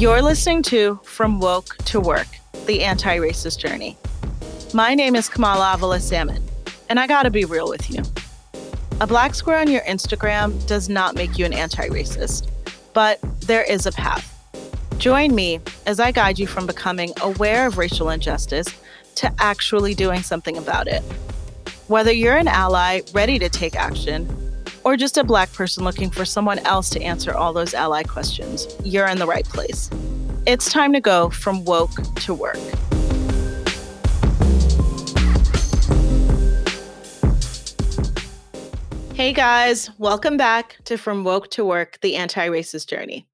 You're listening to From Woke to Work, the anti racist journey. My name is Kamala Avila Salmon, and I gotta be real with you. A black square on your Instagram does not make you an anti racist, but there is a path. Join me as I guide you from becoming aware of racial injustice to actually doing something about it. Whether you're an ally ready to take action, or just a black person looking for someone else to answer all those ally questions, you're in the right place. It's time to go from woke to work. Hey guys, welcome back to From Woke to Work, the anti racist journey.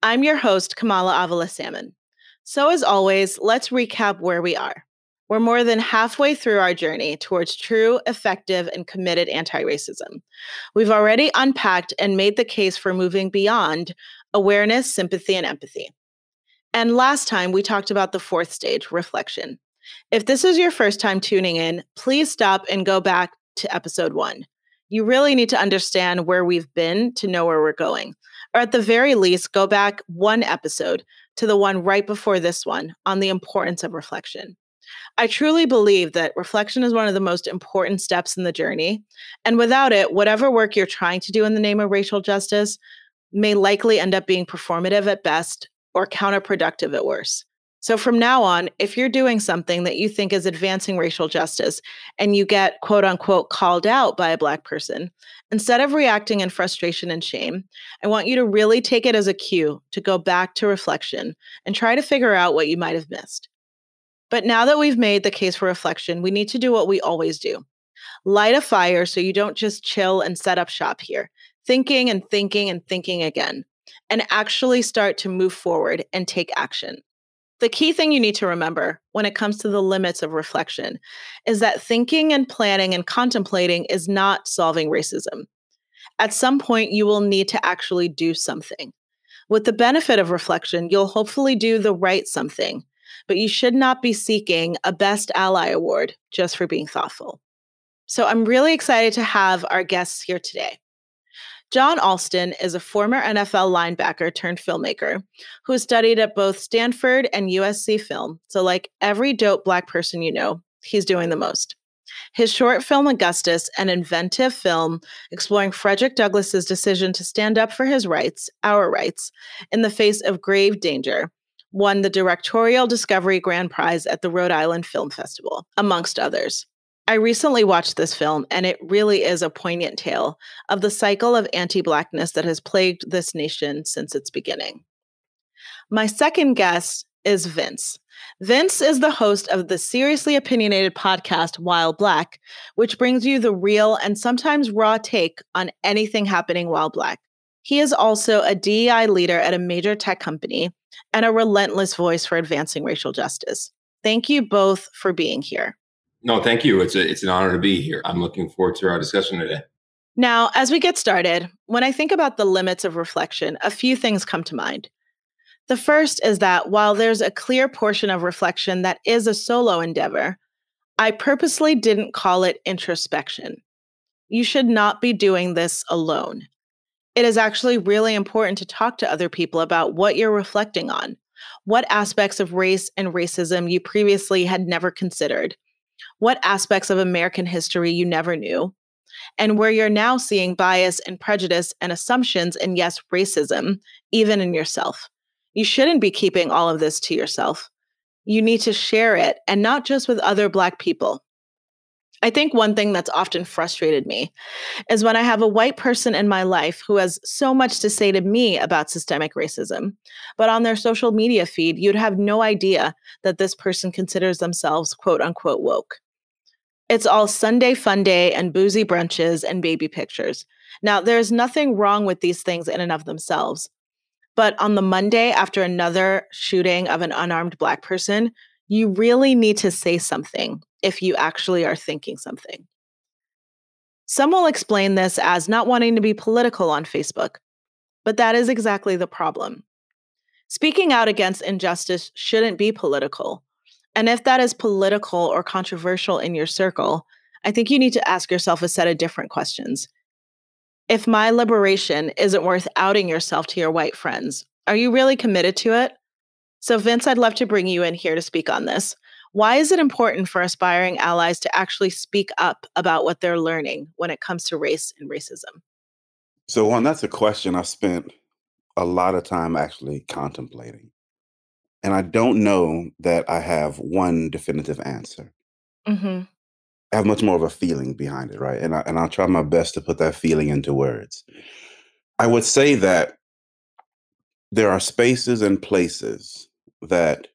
I'm your host, Kamala Avila Salmon. So, as always, let's recap where we are. We're more than halfway through our journey towards true, effective, and committed anti racism. We've already unpacked and made the case for moving beyond awareness, sympathy, and empathy. And last time we talked about the fourth stage, reflection. If this is your first time tuning in, please stop and go back to episode one. You really need to understand where we've been to know where we're going. Or at the very least, go back one episode to the one right before this one on the importance of reflection. I truly believe that reflection is one of the most important steps in the journey. And without it, whatever work you're trying to do in the name of racial justice may likely end up being performative at best or counterproductive at worst. So from now on, if you're doing something that you think is advancing racial justice and you get quote unquote called out by a Black person, instead of reacting in frustration and shame, I want you to really take it as a cue to go back to reflection and try to figure out what you might have missed. But now that we've made the case for reflection, we need to do what we always do light a fire so you don't just chill and set up shop here, thinking and thinking and thinking again, and actually start to move forward and take action. The key thing you need to remember when it comes to the limits of reflection is that thinking and planning and contemplating is not solving racism. At some point, you will need to actually do something. With the benefit of reflection, you'll hopefully do the right something but you should not be seeking a Best Ally Award just for being thoughtful. So I'm really excited to have our guests here today. John Alston is a former NFL linebacker turned filmmaker who studied at both Stanford and USC Film. So, like every dope Black person you know, he's doing the most. His short film Augustus, an inventive film exploring Frederick Douglass's decision to stand up for his rights, our rights, in the face of grave danger, won the Directorial Discovery Grand Prize at the Rhode Island Film Festival, amongst others. I recently watched this film, and it really is a poignant tale of the cycle of anti Blackness that has plagued this nation since its beginning. My second guest is Vince. Vince is the host of the seriously opinionated podcast While Black, which brings you the real and sometimes raw take on anything happening while Black. He is also a DEI leader at a major tech company and a relentless voice for advancing racial justice. Thank you both for being here. No, thank you. It's a, it's an honor to be here. I'm looking forward to our discussion today. Now, as we get started, when I think about the limits of reflection, a few things come to mind. The first is that while there's a clear portion of reflection that is a solo endeavor, I purposely didn't call it introspection. You should not be doing this alone it is actually really important to talk to other people about what you're reflecting on, what aspects of race and racism you previously had never considered, what aspects of American history you never knew, and where you're now seeing bias and prejudice and assumptions and, yes, racism, even in yourself. You shouldn't be keeping all of this to yourself. You need to share it, and not just with other Black people. I think one thing that's often frustrated me is when I have a white person in my life who has so much to say to me about systemic racism, but on their social media feed, you'd have no idea that this person considers themselves quote unquote woke. It's all Sunday fun day and boozy brunches and baby pictures. Now, there's nothing wrong with these things in and of themselves. But on the Monday after another shooting of an unarmed Black person, you really need to say something if you actually are thinking something. Some will explain this as not wanting to be political on Facebook, but that is exactly the problem. Speaking out against injustice shouldn't be political. And if that is political or controversial in your circle, I think you need to ask yourself a set of different questions. If my liberation isn't worth outing yourself to your white friends, are you really committed to it? So, Vince, I'd love to bring you in here to speak on this. Why is it important for aspiring allies to actually speak up about what they're learning when it comes to race and racism? So, one, that's a question I spent a lot of time actually contemplating. And I don't know that I have one definitive answer. Mm-hmm. I have much more of a feeling behind it, right? And I, and I'll try my best to put that feeling into words. I would say that there are spaces and places that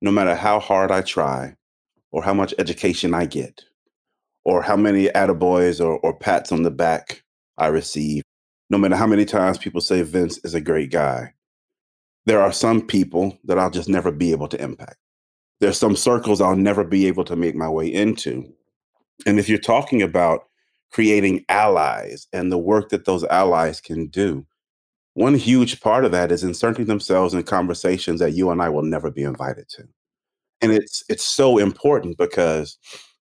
no matter how hard I try or how much education I get or how many attaboys or, or pats on the back I receive, no matter how many times people say Vince is a great guy, there are some people that I'll just never be able to impact. There's some circles I'll never be able to make my way into. And if you're talking about creating allies and the work that those allies can do, one huge part of that is inserting themselves in conversations that you and I will never be invited to. And it's it's so important because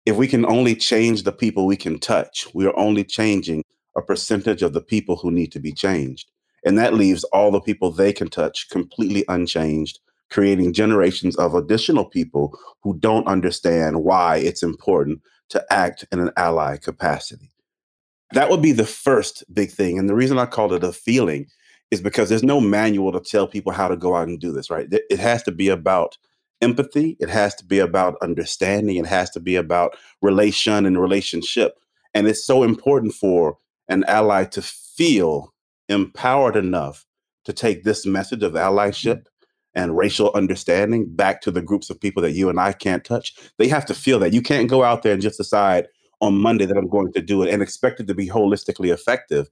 if we can only change the people we can touch, we are only changing a percentage of the people who need to be changed. And that leaves all the people they can touch completely unchanged, creating generations of additional people who don't understand why it's important to act in an ally capacity. That would be the first big thing. And the reason I called it a feeling is because there's no manual to tell people how to go out and do this, right? It has to be about empathy, it has to be about understanding, it has to be about relation and relationship. And it's so important for an ally to feel empowered enough to take this message of allyship and racial understanding back to the groups of people that you and I can't touch. They have to feel that. You can't go out there and just decide on Monday that I'm going to do it and expect it to be holistically effective.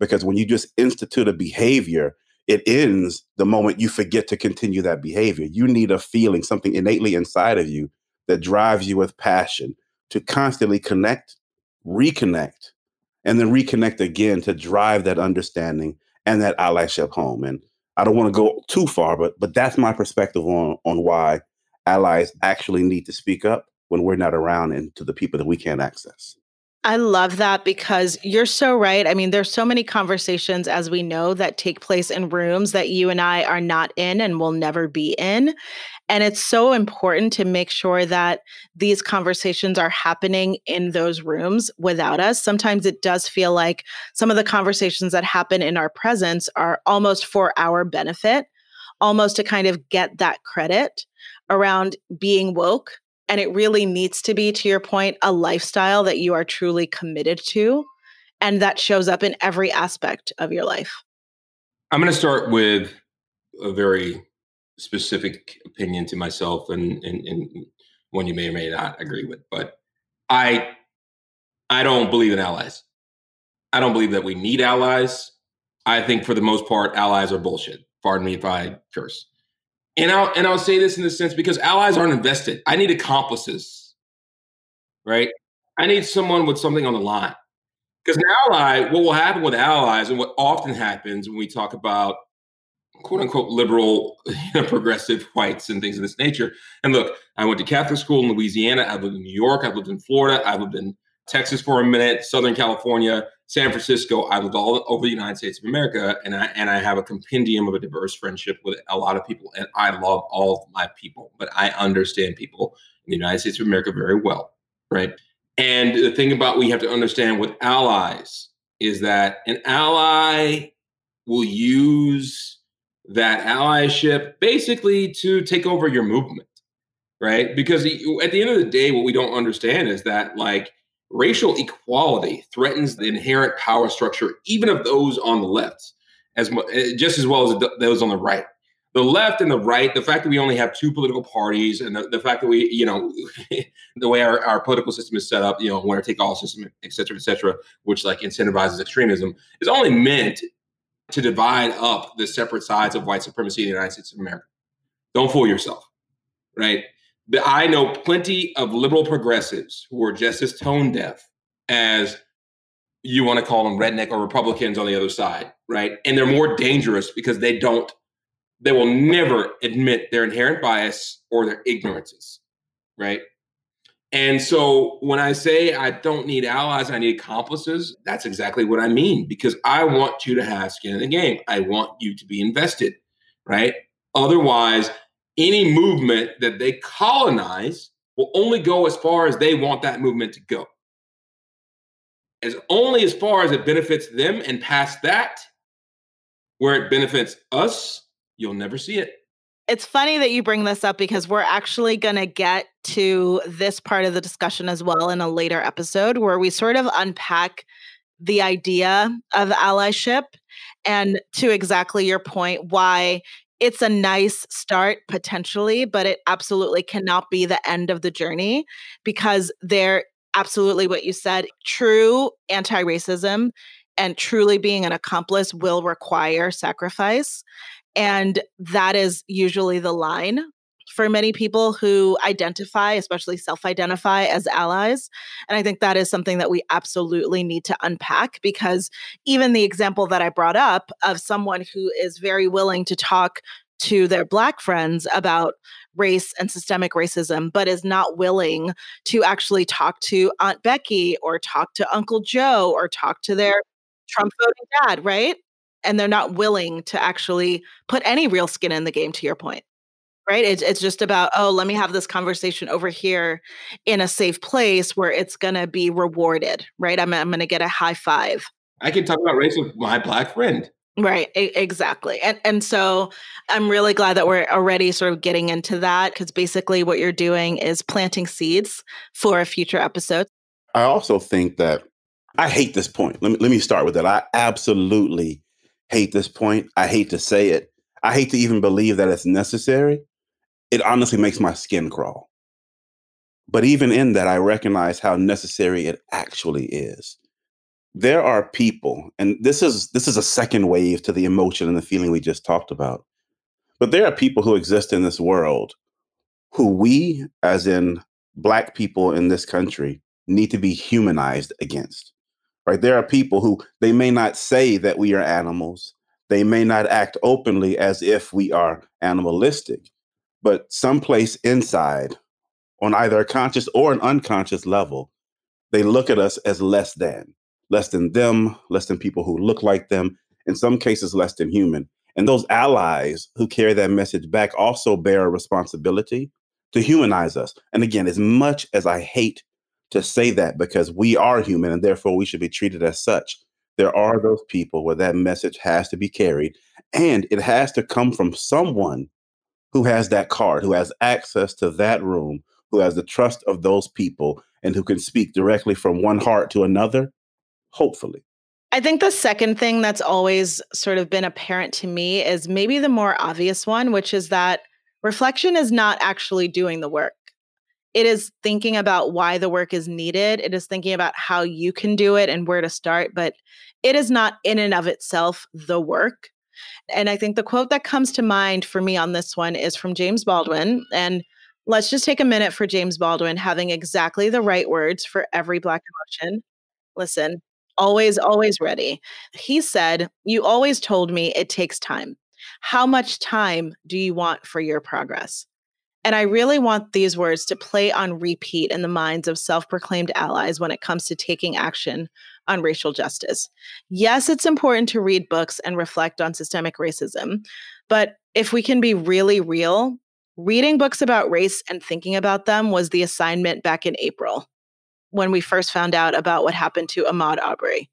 Because when you just institute a behavior, it ends the moment you forget to continue that behavior. You need a feeling, something innately inside of you that drives you with passion to constantly connect, reconnect, and then reconnect again to drive that understanding and that allyship home. And I don't want to go too far, but but that's my perspective on on why allies actually need to speak up when we're not around and to the people that we can't access. I love that because you're so right. I mean, there's so many conversations, as we know, that take place in rooms that you and I are not in and will never be in. And it's so important to make sure that these conversations are happening in those rooms without us. Sometimes it does feel like some of the conversations that happen in our presence are almost for our benefit, almost to kind of get that credit around being woke. And it really needs to be, to your point, a lifestyle that you are truly committed to. And that shows up in every aspect of your life. I'm going to start with a very specific opinion to myself and, and, and one you may or may not agree with. But I I don't believe in allies. I don't believe that we need allies. I think for the most part, allies are bullshit. Pardon me if I curse. And I'll and I'll say this in the sense because allies aren't invested. I need accomplices, right? I need someone with something on the line. Because an ally, what will happen with allies, and what often happens when we talk about quote unquote liberal, progressive whites and things of this nature. And look, I went to Catholic school in Louisiana. I lived in New York. I lived in Florida. I lived in Texas for a minute, Southern California, San Francisco. I lived all over the United States of America, and I and I have a compendium of a diverse friendship with a lot of people, and I love all of my people. But I understand people in the United States of America very well, right? And the thing about we have to understand with allies is that an ally will use that allyship basically to take over your movement, right? Because at the end of the day, what we don't understand is that like racial equality threatens the inherent power structure, even of those on the left, as eh, just as well as those on the right. The left and the right, the fact that we only have two political parties, and the, the fact that we, you know, the way our, our political system is set up, you know, winner take all system, et cetera, et cetera, which like incentivizes extremism, is only meant to divide up the separate sides of white supremacy in the United States of America. Don't fool yourself, right? I know plenty of liberal progressives who are just as tone deaf as you want to call them redneck or Republicans on the other side, right? And they're more dangerous because they don't, they will never admit their inherent bias or their ignorances, right? And so when I say I don't need allies, I need accomplices, that's exactly what I mean because I want you to have skin in the game. I want you to be invested, right? Otherwise, any movement that they colonize will only go as far as they want that movement to go. As only as far as it benefits them and past that, where it benefits us, you'll never see it. It's funny that you bring this up because we're actually going to get to this part of the discussion as well in a later episode where we sort of unpack the idea of allyship and to exactly your point, why it's a nice start potentially, but it absolutely cannot be the end of the journey because there absolutely what you said true anti-racism and truly being an accomplice will require sacrifice and that is usually the line for many people who identify, especially self identify as allies. And I think that is something that we absolutely need to unpack because even the example that I brought up of someone who is very willing to talk to their Black friends about race and systemic racism, but is not willing to actually talk to Aunt Becky or talk to Uncle Joe or talk to their Trump voting dad, right? And they're not willing to actually put any real skin in the game, to your point right? It's, it's just about oh let me have this conversation over here in a safe place where it's going to be rewarded right? I'm, I'm going to get a high five. I can talk about race with my black friend. Right exactly and and so i'm really glad that we're already sort of getting into that because basically what you're doing is planting seeds for a future episode. I also think that i hate this point. Let me, let me start with that. I absolutely hate this point. I hate to say it. I hate to even believe that it's necessary it honestly makes my skin crawl. But even in that, I recognize how necessary it actually is. There are people, and this is this is a second wave to the emotion and the feeling we just talked about. But there are people who exist in this world who we, as in black people in this country, need to be humanized against. Right? There are people who they may not say that we are animals. They may not act openly as if we are animalistic, but someplace inside, on either a conscious or an unconscious level, they look at us as less than, less than them, less than people who look like them, in some cases, less than human. And those allies who carry that message back also bear a responsibility to humanize us. And again, as much as I hate to say that because we are human and therefore we should be treated as such, there are those people where that message has to be carried and it has to come from someone who has that card, who has access to that room, who has the trust of those people, and who can speak directly from one heart to another, hopefully. I think the second thing that's always sort of been apparent to me is maybe the more obvious one, which is that reflection is not actually doing the work. It is thinking about why the work is needed. It is thinking about how you can do it and where to start, but it is not in and of itself the work. And I think the quote that comes to mind for me on this one is from James Baldwin. And let's just take a minute for James Baldwin having exactly the right words for every Black emotion. Listen, always, always ready. He said, You always told me it takes time. How much time do you want for your progress? And I really want these words to play on repeat in the minds of self proclaimed allies when it comes to taking action on racial justice. Yes, it's important to read books and reflect on systemic racism, but if we can be really real, reading books about race and thinking about them was the assignment back in April when we first found out about what happened to Ahmaud Arbery.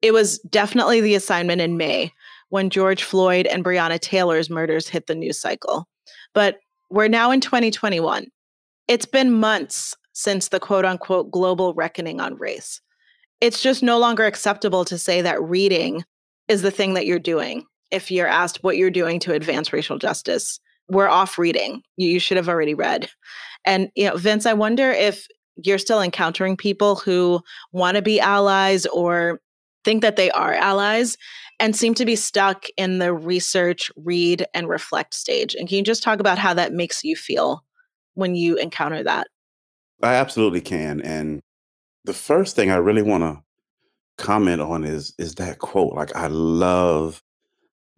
It was definitely the assignment in May when George Floyd and Breonna Taylor's murders hit the news cycle. But we're now in 2021. It's been months since the quote unquote global reckoning on race it's just no longer acceptable to say that reading is the thing that you're doing. If you're asked what you're doing to advance racial justice we're off reading. You, you should have already read. And you know vince i wonder if you're still encountering people who want to be allies or think that they are allies and seem to be stuck in the research read and reflect stage. And can you just talk about how that makes you feel when you encounter that? I absolutely can. And the first thing I really want to comment on is is that quote. Like I love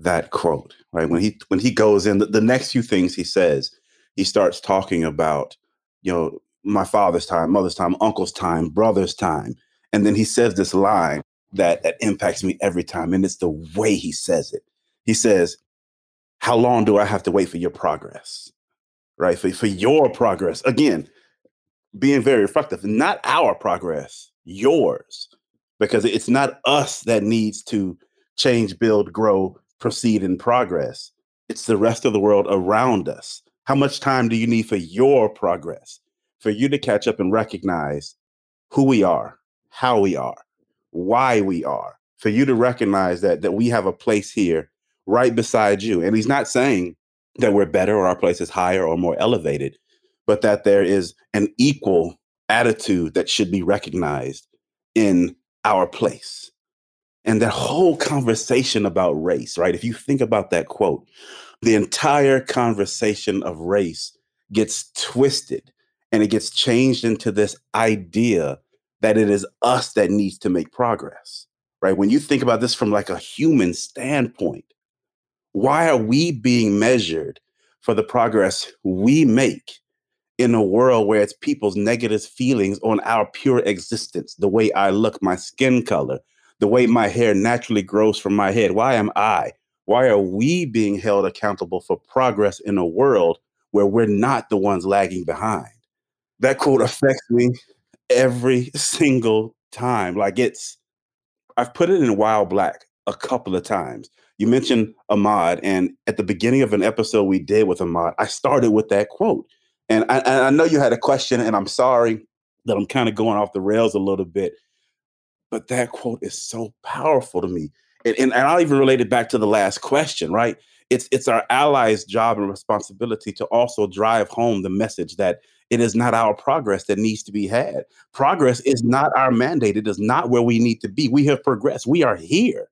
that quote. Right when he when he goes in, the, the next few things he says, he starts talking about you know my father's time, mother's time, uncle's time, brother's time, and then he says this line that that impacts me every time, and it's the way he says it. He says, "How long do I have to wait for your progress?" right? For, for your progress. Again, being very reflective, not our progress, yours, because it's not us that needs to change, build, grow, proceed in progress. It's the rest of the world around us. How much time do you need for your progress? For you to catch up and recognize who we are, how we are, why we are, for you to recognize that that we have a place here right beside you. And he's not saying that we're better or our place is higher or more elevated, but that there is an equal attitude that should be recognized in our place. And that whole conversation about race, right? If you think about that quote, the entire conversation of race gets twisted and it gets changed into this idea that it is us that needs to make progress, right? When you think about this from like a human standpoint, why are we being measured for the progress we make in a world where it's people's negative feelings on our pure existence, the way I look, my skin color, the way my hair naturally grows from my head? Why am I? Why are we being held accountable for progress in a world where we're not the ones lagging behind? That quote affects me every single time. Like it's, I've put it in While Black a couple of times. You mentioned Ahmaud, and at the beginning of an episode we did with Ahmaud, I started with that quote. And I, and I know you had a question, and I'm sorry that I'm kind of going off the rails a little bit, but that quote is so powerful to me. And, and, and I'll even relate it back to the last question, right? It's it's our allies' job and responsibility to also drive home the message that it is not our progress that needs to be had. Progress is not our mandate. It is not where we need to be. We have progressed. We are here,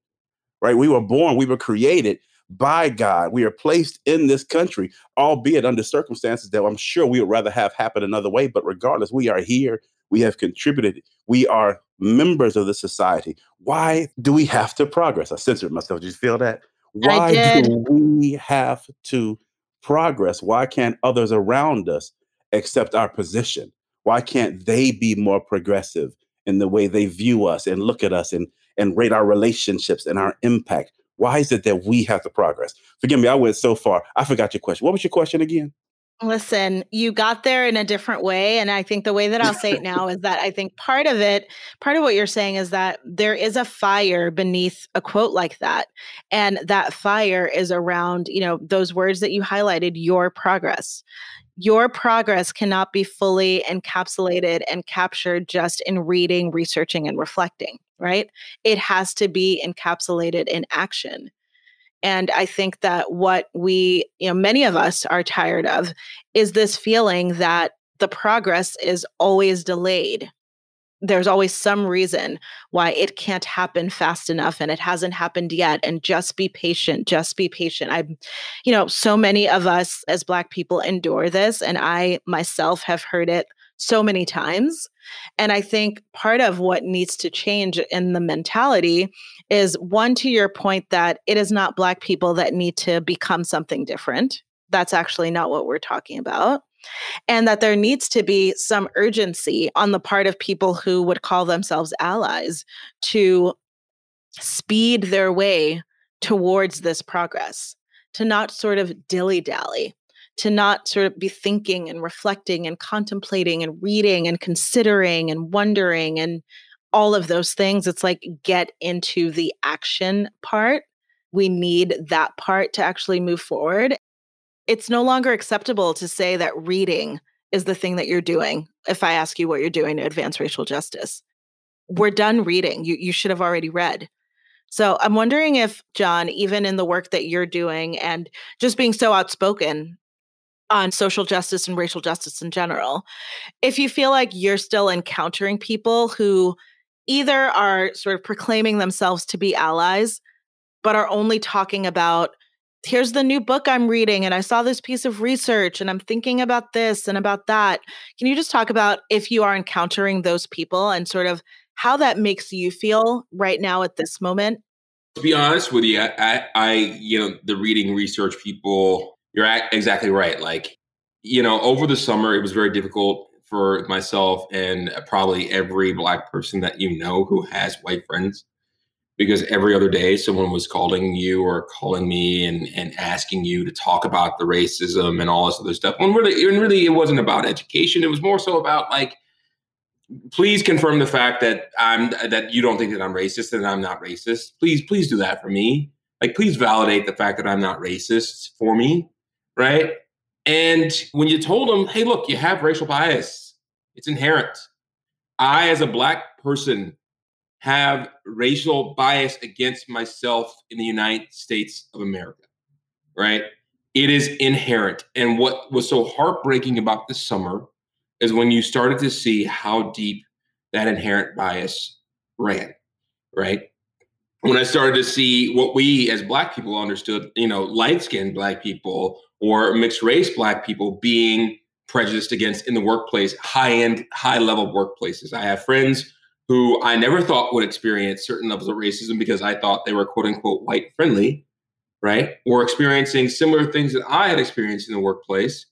right? We were born, we were created by God. We are placed in this country, albeit under circumstances that I'm sure we would rather have happen another way. But regardless, we are here. We have contributed. We are members of the society. Why do we have to progress? I censored myself. Did you feel that? Why do we have to progress? Why can't others around us accept our position? Why can't they be more progressive in the way they view us and look at us and, and rate our relationships and our impact? Why is it that we have to progress? Forgive me, I went so far. I forgot your question. What was your question again? Listen, you got there in a different way. And I think the way that I'll say it now is that I think part of it, part of what you're saying is that there is a fire beneath a quote like that. And that fire is around, you know, those words that you highlighted, your progress. Your progress cannot be fully encapsulated and captured just in reading, researching, and reflecting, right? It has to be encapsulated in action. And I think that what we, you know, many of us are tired of is this feeling that the progress is always delayed. There's always some reason why it can't happen fast enough and it hasn't happened yet. And just be patient, just be patient. I, you know, so many of us as Black people endure this. And I myself have heard it so many times. And I think part of what needs to change in the mentality is one, to your point, that it is not Black people that need to become something different. That's actually not what we're talking about. And that there needs to be some urgency on the part of people who would call themselves allies to speed their way towards this progress, to not sort of dilly dally, to not sort of be thinking and reflecting and contemplating and reading and considering and wondering and all of those things. It's like get into the action part. We need that part to actually move forward. It's no longer acceptable to say that reading is the thing that you're doing if I ask you what you're doing to advance racial justice. We're done reading. You, you should have already read. So I'm wondering if, John, even in the work that you're doing and just being so outspoken on social justice and racial justice in general. If you feel like you're still encountering people who either are sort of proclaiming themselves to be allies, but are only talking about, here's the new book I'm reading, and I saw this piece of research, and I'm thinking about this and about that. Can you just talk about if you are encountering those people and sort of how that makes you feel right now at this moment? To be honest with you, I, I you know, the reading research people you're exactly right. Like, you know, over the summer, it was very difficult for myself and uh, probably every black person that you know who has white friends because every other day someone was calling you or calling me and, and asking you to talk about the racism and all this other stuff. Really, and really, it wasn't about education. It was more so about like, please confirm the fact that I'm that you don't think that I'm racist and I'm not racist. Please, please do that for me. Like, please validate the fact that I'm not racist for me, right? And when you told them, hey, look, you have racial bias, it's inherent. I, as a black person, have racial bias against myself in the United States of America, right? It is inherent. And what was so heartbreaking about this summer is when you started to see how deep that inherent bias ran, right? When I started to see what we as Black people understood, you know, light skinned Black people or mixed race Black people being prejudiced against in the workplace, high end, high level workplaces. I have friends who I never thought would experience certain levels of racism because I thought they were quote unquote white friendly, right? Or experiencing similar things that I had experienced in the workplace.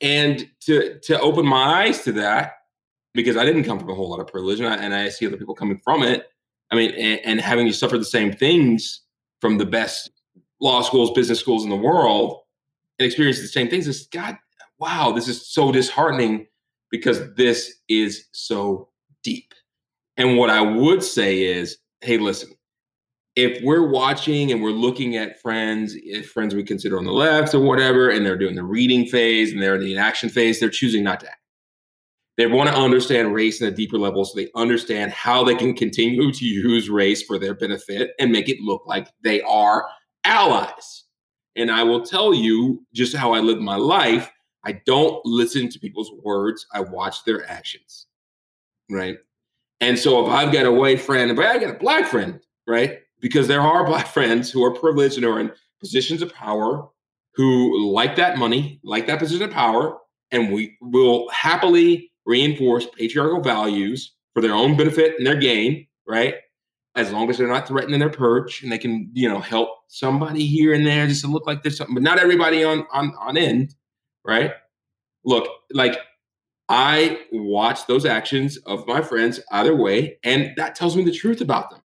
And to to open my eyes to that, because I didn't come from a whole lot of privilege and I, and I see other people coming from it. I mean, and, and having to suffer the same things from the best law schools, business schools in the world, and experience the same things. Is God, wow, this is so disheartening because this is so deep. And what I would say is, hey, listen, if we're watching and we're looking at friends, if friends we consider on the left or whatever, and they're doing the reading phase and they're in the action phase, they're choosing not to act. They want to understand race in a deeper level so they understand how they can continue to use race for their benefit and make it look like they are allies. And I will tell you just how I live my life. I don't listen to people's words, I watch their actions. Right. And so if I've got a white friend, but I got a black friend, right? Because there are black friends who are privileged and are in positions of power who like that money, like that position of power, and we will happily reinforce patriarchal values for their own benefit and their gain, right? As long as they're not threatening their perch and they can, you know, help somebody here and there just to look like there's something, but not everybody on on on end, right? Look, like I watch those actions of my friends either way, and that tells me the truth about them.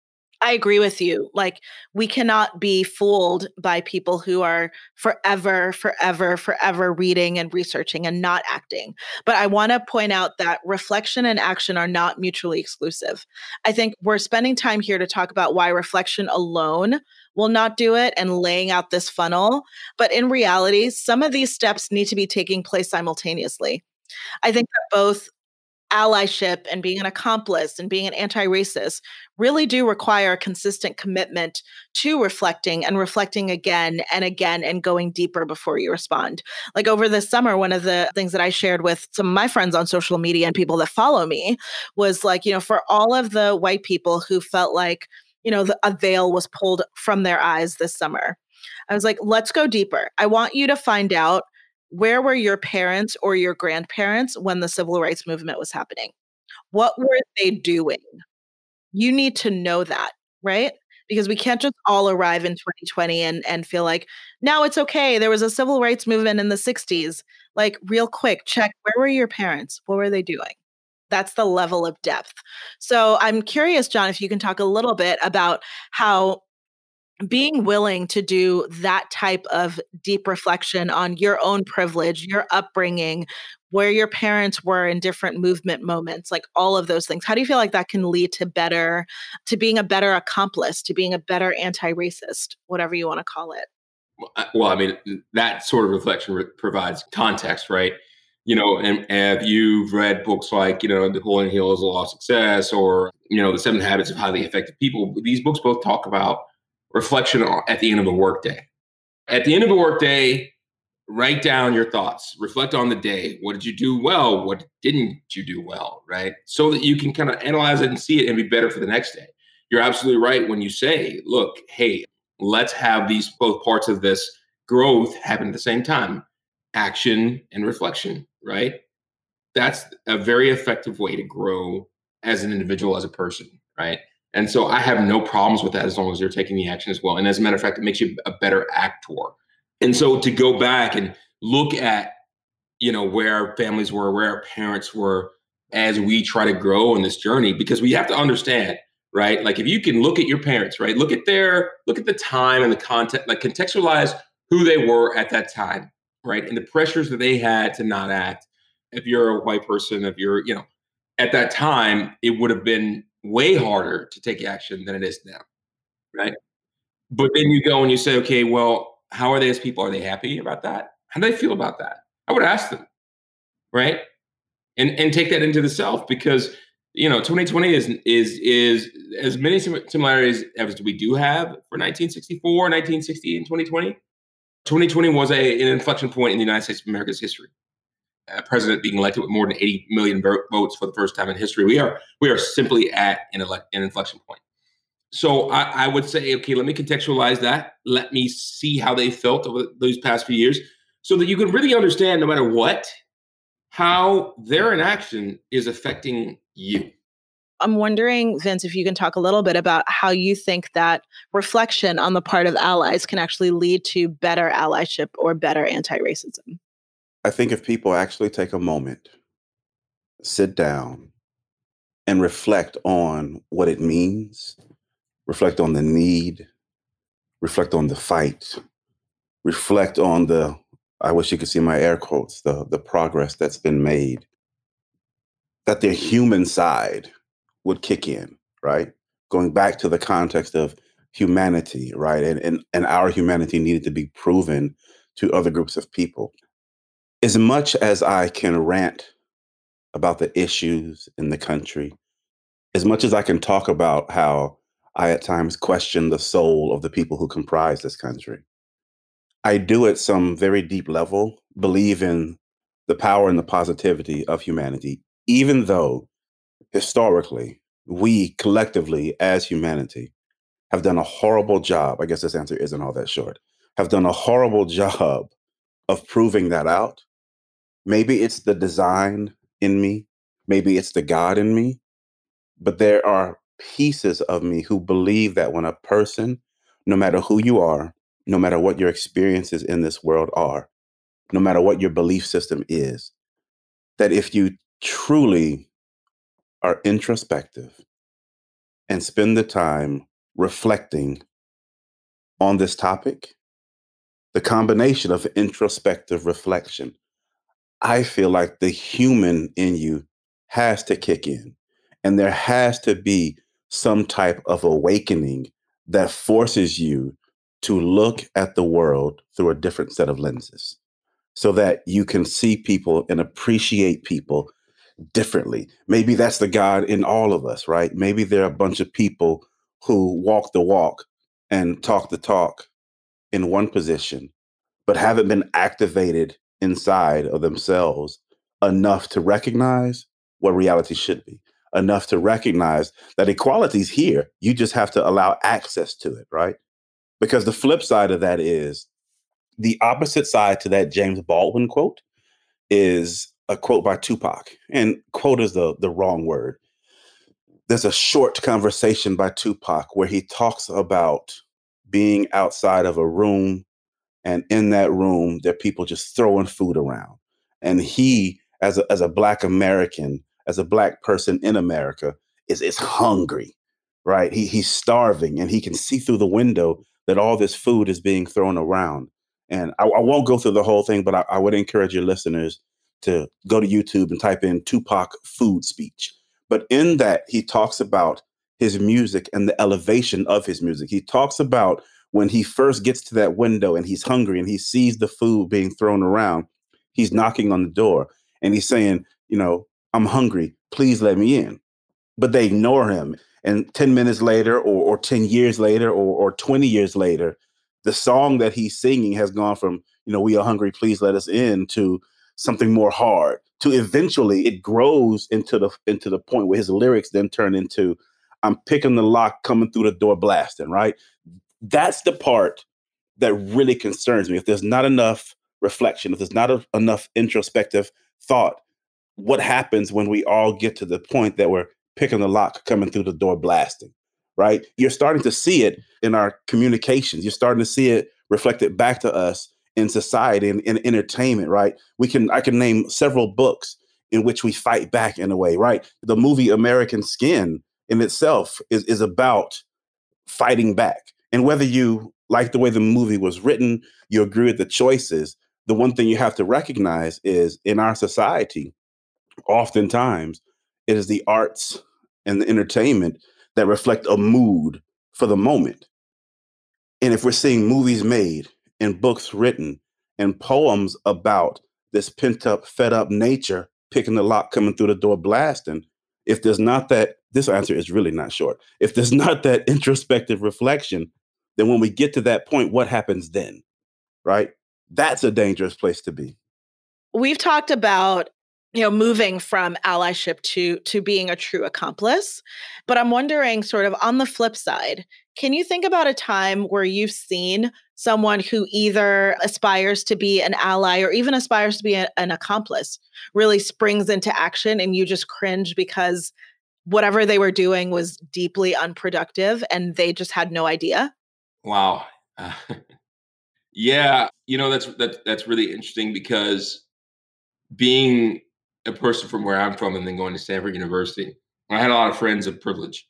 I agree with you. Like, we cannot be fooled by people who are forever, forever, forever reading and researching and not acting. But I want to point out that reflection and action are not mutually exclusive. I think we're spending time here to talk about why reflection alone will not do it and laying out this funnel. But in reality, some of these steps need to be taking place simultaneously. I think that both allyship and being an accomplice and being an anti-racist really do require a consistent commitment to reflecting and reflecting again and again and going deeper before you respond. Like over the summer one of the things that I shared with some of my friends on social media and people that follow me was like, you know, for all of the white people who felt like, you know, the, a veil was pulled from their eyes this summer. I was like, let's go deeper. I want you to find out where were your parents or your grandparents when the civil rights movement was happening? What were they doing? You need to know that, right? Because we can't just all arrive in 2020 and, and feel like, now it's okay. There was a civil rights movement in the 60s. Like, real quick, check where were your parents? What were they doing? That's the level of depth. So I'm curious, John, if you can talk a little bit about how being willing to do that type of deep reflection on your own privilege, your upbringing, where your parents were in different movement moments, like all of those things. How do you feel like that can lead to better, to being a better accomplice, to being a better anti racist, whatever you want to call it? Well, I mean, that sort of reflection re- provides context, right? You know, and, if you've read books like, you know, Napoleon Hill's Law of Success or, you know, The Seven Habits of Highly Effective People, these books both talk about reflection at the end of the workday. At the end of the workday, write down your thoughts, reflect on the day. What did you do well? What didn't you do well? Right. So that you can kind of analyze it and see it and be better for the next day. You're absolutely right when you say, look, hey, let's have these both parts of this growth happen at the same time action and reflection, right? That's a very effective way to grow as an individual, as a person, right? And so I have no problems with that as long as you're taking the action as well. And as a matter of fact, it makes you a better actor. And so to go back and look at, you know, where our families were, where our parents were as we try to grow in this journey, because we have to understand right? Like if you can look at your parents, right? Look at their look at the time and the content, like contextualize who they were at that time, right? And the pressures that they had to not act. If you're a white person, if you're, you know, at that time, it would have been way harder to take action than it is now, right? But then you go and you say, okay, well, how are they as people? Are they happy about that? How do they feel about that? I would ask them, right? And and take that into the self because you know 2020 is is is as many similarities as we do have for 1964, 1960, and 2020. 2020 was a, an inflection point in the United States of America's history. A president being elected with more than 80 million votes for the first time in history. We are we are simply at an, elect, an inflection point. So I, I, would say, okay, let me contextualize that. Let me see how they felt over those past few years, so that you can really understand, no matter what, how their inaction is affecting you. I'm wondering, Vince, if you can talk a little bit about how you think that reflection on the part of allies can actually lead to better allyship or better anti racism. I think if people actually take a moment, sit down, and reflect on what it means, reflect on the need, reflect on the fight, reflect on the, I wish you could see my air quotes, the, the progress that's been made, that the human side would kick in, right? Going back to the context of humanity, right? And, and, and our humanity needed to be proven to other groups of people. As much as I can rant about the issues in the country, as much as I can talk about how I at times question the soul of the people who comprise this country, I do at some very deep level believe in the power and the positivity of humanity, even though historically, we collectively as humanity have done a horrible job. I guess this answer isn't all that short. Have done a horrible job of proving that out. Maybe it's the design in me, maybe it's the God in me, but there are pieces of me who believe that when a person, no matter who you are, no matter what your experiences in this world are, no matter what your belief system is, that if you truly are introspective and spend the time reflecting on this topic, the combination of introspective reflection, I feel like the human in you has to kick in. And there has to be some type of awakening that forces you to look at the world through a different set of lenses so that you can see people and appreciate people differently. Maybe that's the God in all of us, right? Maybe there are a bunch of people who walk the walk and talk the talk in one position, but haven't been activated inside of themselves enough to recognize what reality should be, enough to recognize that equality is here. You just have to allow access to it, right? Because the flip side of that is the opposite side to that James Baldwin quote is a quote by Tupac, and quote is the the wrong word. There's a short conversation by Tupac where he talks about being outside of a room, and in that room, there are people just throwing food around, and he, as a as a Black American, as a Black person in America, is is hungry, right? He he's starving, and he can see through the window that all this food is being thrown around. And I, I won't go through the whole thing, but I, I would encourage your listeners to go to YouTube and type in Tupac food speech. But in that, he talks about his music and the elevation of his music. He talks about when he first gets to that window and he's hungry and he sees the food being thrown around, he's knocking on the door and he's saying, You know, I'm hungry, please let me in. But they ignore him. And 10 minutes later, or, or 10 years later, or, or 20 years later, the song that he's singing has gone from, you know, we are hungry, please let us in to something more hard to eventually it grows into the into the point where his lyrics then turn into I'm picking the lock coming through the door blasting, right? That's the part that really concerns me. If there's not enough reflection, if there's not a, enough introspective thought, what happens when we all get to the point that we're picking the lock coming through the door blasting, right? You're starting to see it in our communications. You're starting to see it reflected back to us in society and in entertainment, right? We can I can name several books in which we fight back in a way, right? The movie American Skin in itself is, is about fighting back. And whether you like the way the movie was written, you agree with the choices, the one thing you have to recognize is in our society, oftentimes it is the arts and the entertainment that reflect a mood for the moment. And if we're seeing movies made and books written and poems about this pent up, fed up nature picking the lock, coming through the door, blasting, if there's not that, this answer is really not short. If there's not that introspective reflection, then when we get to that point, what happens then? Right? That's a dangerous place to be. We've talked about you know moving from allyship to to being a true accomplice but i'm wondering sort of on the flip side can you think about a time where you've seen someone who either aspires to be an ally or even aspires to be a, an accomplice really springs into action and you just cringe because whatever they were doing was deeply unproductive and they just had no idea wow uh, yeah you know that's that, that's really interesting because being a person from where I'm from and then going to Stanford University, I had a lot of friends of privilege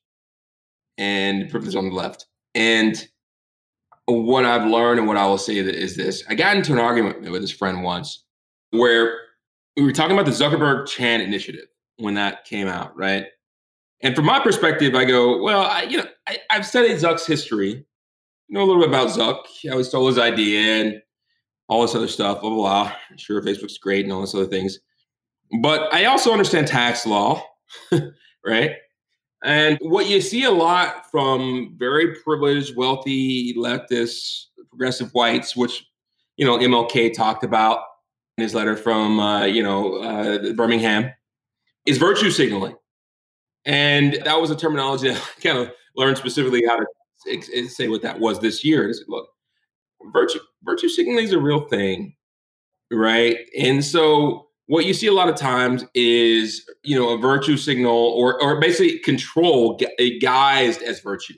and privilege on the left. And what I've learned and what I will say is this I got into an argument with this friend once where we were talking about the Zuckerberg Chan initiative when that came out, right? And from my perspective, I go, well, I, you know, I, have studied Zuck's history, know a little bit about Zuck. how he stole his idea and all this other stuff, blah, blah, blah. Sure, Facebook's great and all this other things. But I also understand tax law, right? And what you see a lot from very privileged, wealthy, leftist, progressive whites, which, you know, MLK talked about in his letter from, uh, you know, uh, Birmingham, is virtue signaling. And that was a terminology that I kind of learned specifically how to say what that was this year. And I said, look, virtue, virtue signaling is a real thing, right? And so what you see a lot of times is you know a virtue signal or or basically control guised as virtue.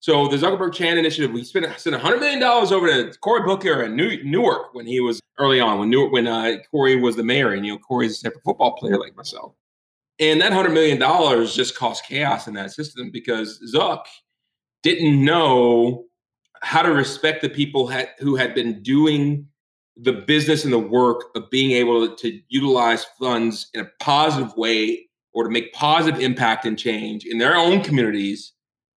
So the Zuckerberg Chan initiative, we spent spent hundred million dollars over to Cory Booker in New, Newark when he was early on when Newark when uh, Cory was the mayor, and you know Cory's a separate football player like myself. And that hundred million dollars just caused chaos in that system because Zuck didn't know how to respect the people had, who had been doing the business and the work of being able to utilize funds in a positive way or to make positive impact and change in their own communities,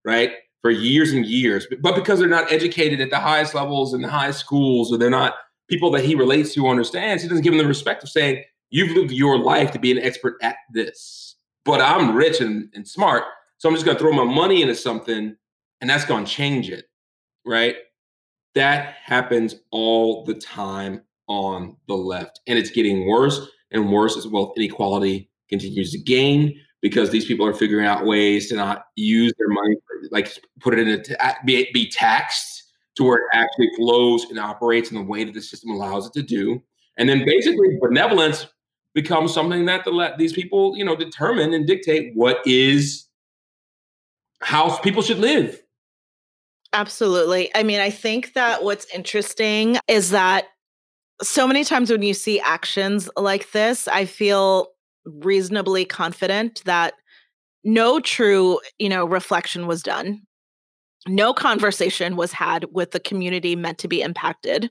right? For years and years, but because they're not educated at the highest levels in the highest schools, or they're not people that he relates to or understands, he doesn't give them the respect of saying, You've lived your life to be an expert at this, but I'm rich and, and smart. So I'm just going to throw my money into something and that's going to change it, right? That happens all the time on the left. And it's getting worse and worse as wealth inequality continues to gain because these people are figuring out ways to not use their money, like put it in a, be, be taxed to where it actually flows and operates in the way that the system allows it to do. And then basically benevolence becomes something that the let these people, you know, determine and dictate what is how people should live. Absolutely. I mean, I think that what's interesting is that so many times when you see actions like this, I feel reasonably confident that no true, you know, reflection was done. No conversation was had with the community meant to be impacted.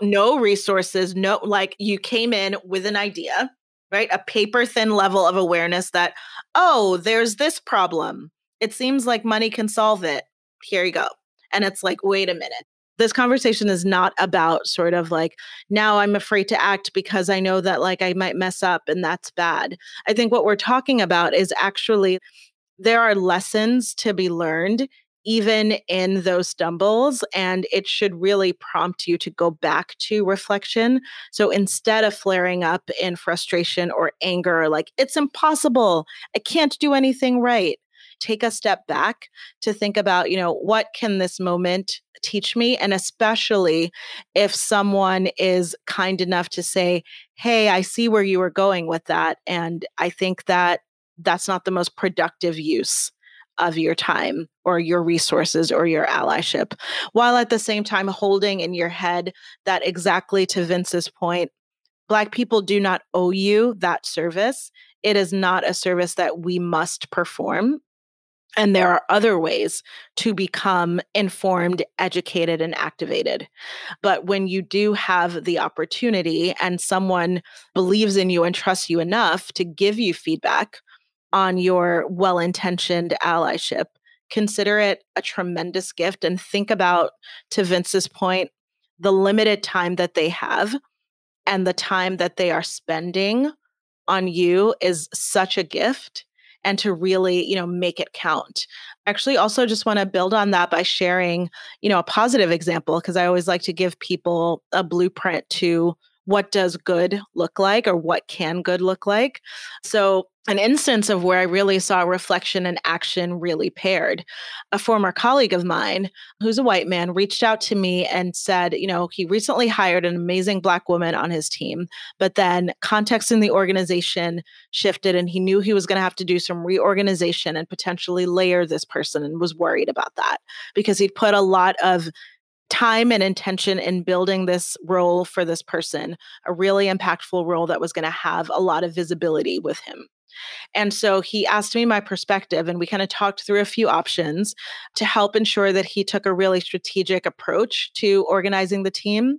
No resources, no like you came in with an idea, right? A paper thin level of awareness that oh, there's this problem. It seems like money can solve it. Here you go. And it's like, wait a minute. This conversation is not about sort of like, now I'm afraid to act because I know that like I might mess up and that's bad. I think what we're talking about is actually there are lessons to be learned even in those stumbles. And it should really prompt you to go back to reflection. So instead of flaring up in frustration or anger, like, it's impossible, I can't do anything right, take a step back to think about, you know, what can this moment teach me? And especially if someone is kind enough to say, hey, I see where you were going with that. And I think that that's not the most productive use of your time or your resources or your allyship, while at the same time holding in your head that exactly to Vince's point, Black people do not owe you that service. It is not a service that we must perform And there are other ways to become informed, educated, and activated. But when you do have the opportunity and someone believes in you and trusts you enough to give you feedback on your well intentioned allyship, consider it a tremendous gift and think about, to Vince's point, the limited time that they have and the time that they are spending on you is such a gift and to really you know make it count. I actually also just want to build on that by sharing you know a positive example because i always like to give people a blueprint to what does good look like or what can good look like so an instance of where I really saw reflection and action really paired. A former colleague of mine, who's a white man, reached out to me and said, you know, he recently hired an amazing Black woman on his team, but then context in the organization shifted and he knew he was going to have to do some reorganization and potentially layer this person and was worried about that because he'd put a lot of time and intention in building this role for this person, a really impactful role that was going to have a lot of visibility with him. And so he asked me my perspective, and we kind of talked through a few options to help ensure that he took a really strategic approach to organizing the team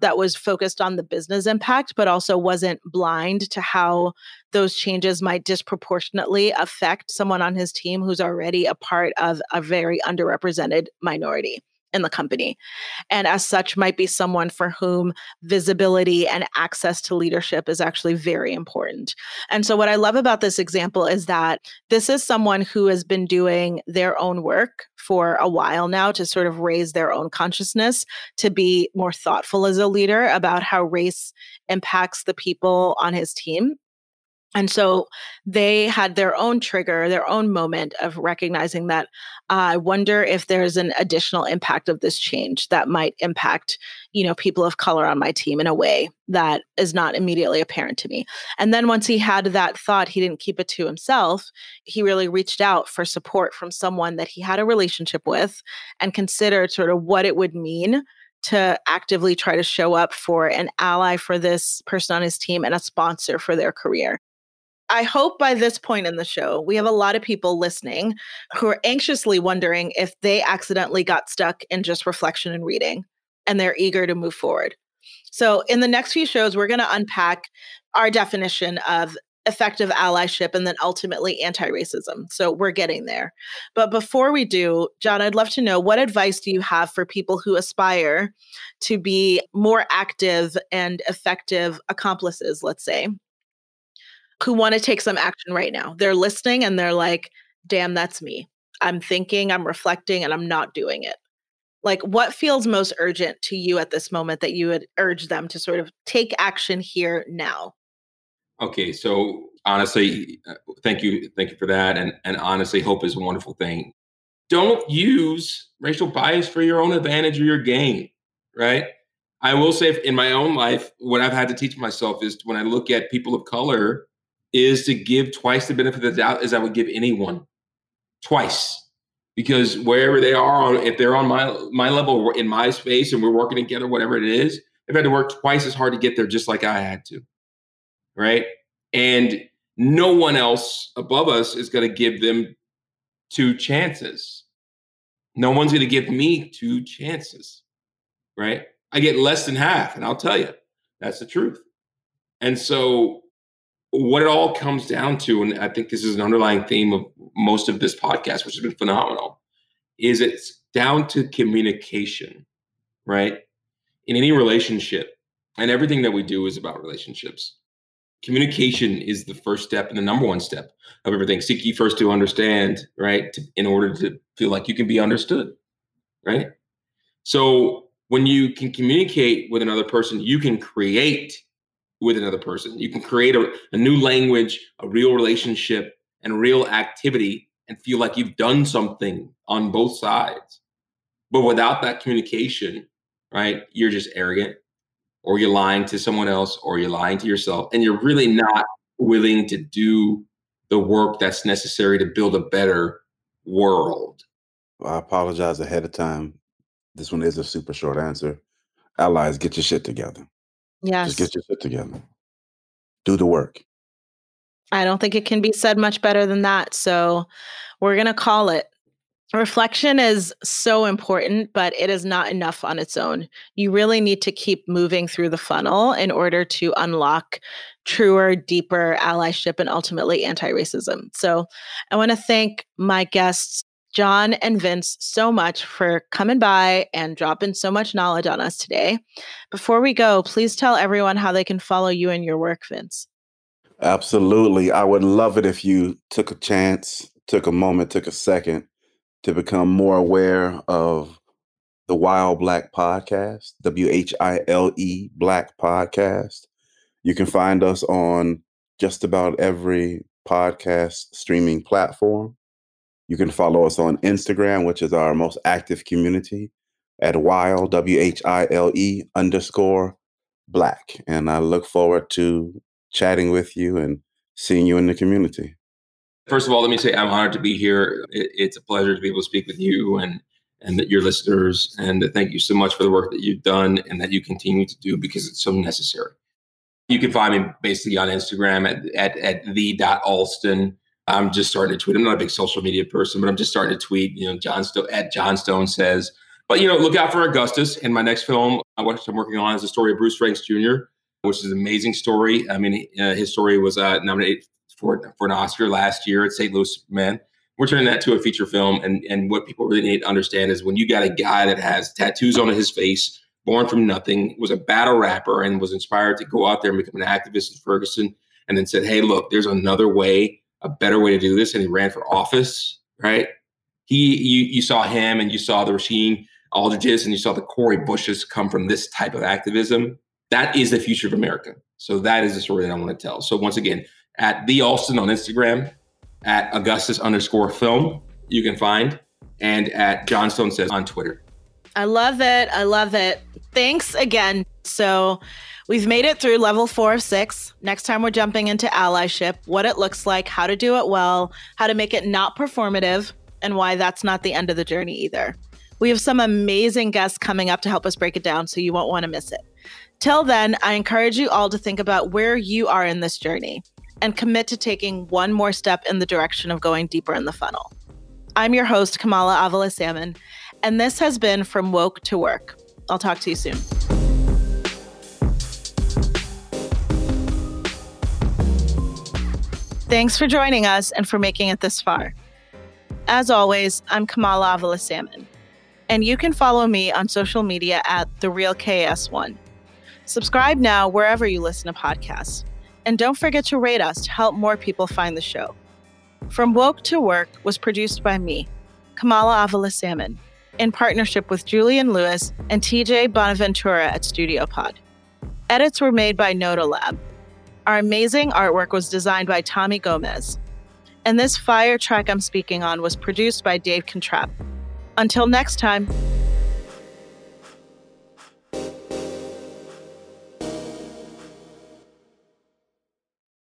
that was focused on the business impact, but also wasn't blind to how those changes might disproportionately affect someone on his team who's already a part of a very underrepresented minority in the company. And as such, might be someone for whom visibility and access to leadership is actually very important. And so, what I love about this example is that this is someone who has been doing their own work for a while now to sort of raise their own consciousness, to be more thoughtful as a leader about how race impacts the people on his team and so they had their own trigger, their own moment of recognizing that uh, I wonder if there's an additional impact of this change that might impact, you know, people of color on my team in a way that is not immediately apparent to me. And then once he had that thought, he didn't keep it to himself. He really reached out for support from someone that he had a relationship with and considered sort of what it would mean to actively try to show up for an ally for this person on his team and a sponsor for their career. I hope by this point in the show, we have a lot of people listening who are anxiously wondering if they accidentally got stuck in just reflection and reading and they're eager to move forward. So, in the next few shows, we're going to unpack our definition of effective allyship and then ultimately anti racism. So, we're getting there. But before we do, John, I'd love to know what advice do you have for people who aspire to be more active and effective accomplices, let's say, who want to take some action right now. They're listening and they're like, damn, that's me. I'm thinking, I'm reflecting, and I'm not doing it. Like, what feels most urgent to you at this moment that you would urge them to sort of take action here now? Okay, so honestly, uh, thank you, thank you for that. And and honestly, hope is a wonderful thing. Don't use racial bias for your own advantage or your gain, right? I will say, in my own life, what I've had to teach myself is when I look at people of color is to give twice the benefit of the doubt as I would give anyone twice. Because wherever they are on, if they're on my my level in my space and we're working together, whatever it is, they've had to work twice as hard to get there, just like I had to. Right. And no one else above us is going to give them two chances. No one's going to give me two chances. Right. I get less than half. And I'll tell you, that's the truth. And so what it all comes down to, and I think this is an underlying theme of most of this podcast, which has been phenomenal, is it's down to communication, right? In any relationship, and everything that we do is about relationships. Communication is the first step and the number one step of everything. Seek ye first to understand, right? To, in order to feel like you can be understood, right? So when you can communicate with another person, you can create with another person. You can create a, a new language, a real relationship, and real activity and feel like you've done something on both sides. But without that communication, right, you're just arrogant or you're lying to someone else or you're lying to yourself and you're really not willing to do the work that's necessary to build a better world. I apologize ahead of time. This one is a super short answer. Allies, get your shit together. Just get your shit together. Do the work. I don't think it can be said much better than that. So We're going to call it reflection is so important, but it is not enough on its own. You really need to keep moving through the funnel in order to unlock truer, deeper allyship and ultimately anti racism. So I want to thank my guests, John and Vince, so much for coming by and dropping so much knowledge on us today. Before we go, please tell everyone how they can follow you and your work, Vince. Absolutely. I would love it if you took a chance, took a moment, took a second to become more aware of the While Black Podcast, W H I L E Black Podcast. You can find us on just about every podcast streaming platform. You can follow us on Instagram, which is our most active community, at While, W H I L E underscore black. And I look forward to chatting with you and seeing you in the community. First of all, let me say I'm honored to be here. it's a pleasure to be able to speak with you and and your listeners. And thank you so much for the work that you've done and that you continue to do because it's so necessary. You can find me basically on Instagram at at, at the.alston. I'm just starting to tweet. I'm not a big social media person, but I'm just starting to tweet. You know, John Stone at John Stone says. But you know, look out for Augustus. In my next film, I'm working on is the story of Bruce Franks Jr., which is an amazing story. I mean, uh, his story was uh, nominated for for an Oscar last year at St. Louis Man. We're turning that to a feature film, and and what people really need to understand is when you got a guy that has tattoos on his face, born from nothing, was a battle rapper, and was inspired to go out there and become an activist in Ferguson, and then said, "Hey, look, there's another way, a better way to do this," and he ran for office. Right? He, you, you saw him, and you saw the Rasheen Aldridges, and you saw the Cori Bushes come from this type of activism. That is the future of America. So that is the story that I want to tell. So once again, at the Alston on Instagram, at Augustus underscore film, you can find, and at Johnstone says on Twitter. I love it. I love it. Thanks again. So we've made it through level four of six. Next time we're jumping into allyship, what it looks like, how to do it well, how to make it not performative, and why that's not the end of the journey either. We have some amazing guests coming up to help us break it down, so you won't want to miss it. Till then, I encourage you all to think about where you are in this journey and commit to taking one more step in the direction of going deeper in the funnel. I'm your host, Kamala Avila Salmon, and this has been From Woke to Work. I'll talk to you soon. Thanks for joining us and for making it this far. As always, I'm Kamala Avila Salmon, and you can follow me on social media at The Real KS1. Subscribe now wherever you listen to podcasts. And don't forget to rate us to help more people find the show. From Woke to Work was produced by me, Kamala Avila Salmon, in partnership with Julian Lewis and TJ Bonaventura at Studio Pod. Edits were made by Noda Lab. Our amazing artwork was designed by Tommy Gomez. And this fire track I'm speaking on was produced by Dave Contrap. Until next time.